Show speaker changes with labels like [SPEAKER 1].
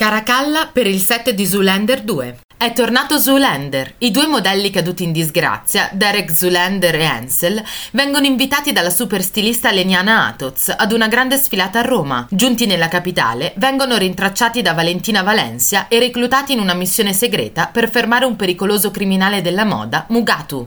[SPEAKER 1] Caracalla per il set di Zoolander 2. È tornato Zoolander. I due modelli caduti in disgrazia, Derek Zoolander e Ansel, vengono invitati dalla super stilista Leniana Atoz ad una grande sfilata a Roma. Giunti nella capitale, vengono rintracciati da Valentina Valencia e reclutati in una missione segreta per fermare un pericoloso criminale della moda, Mugatu.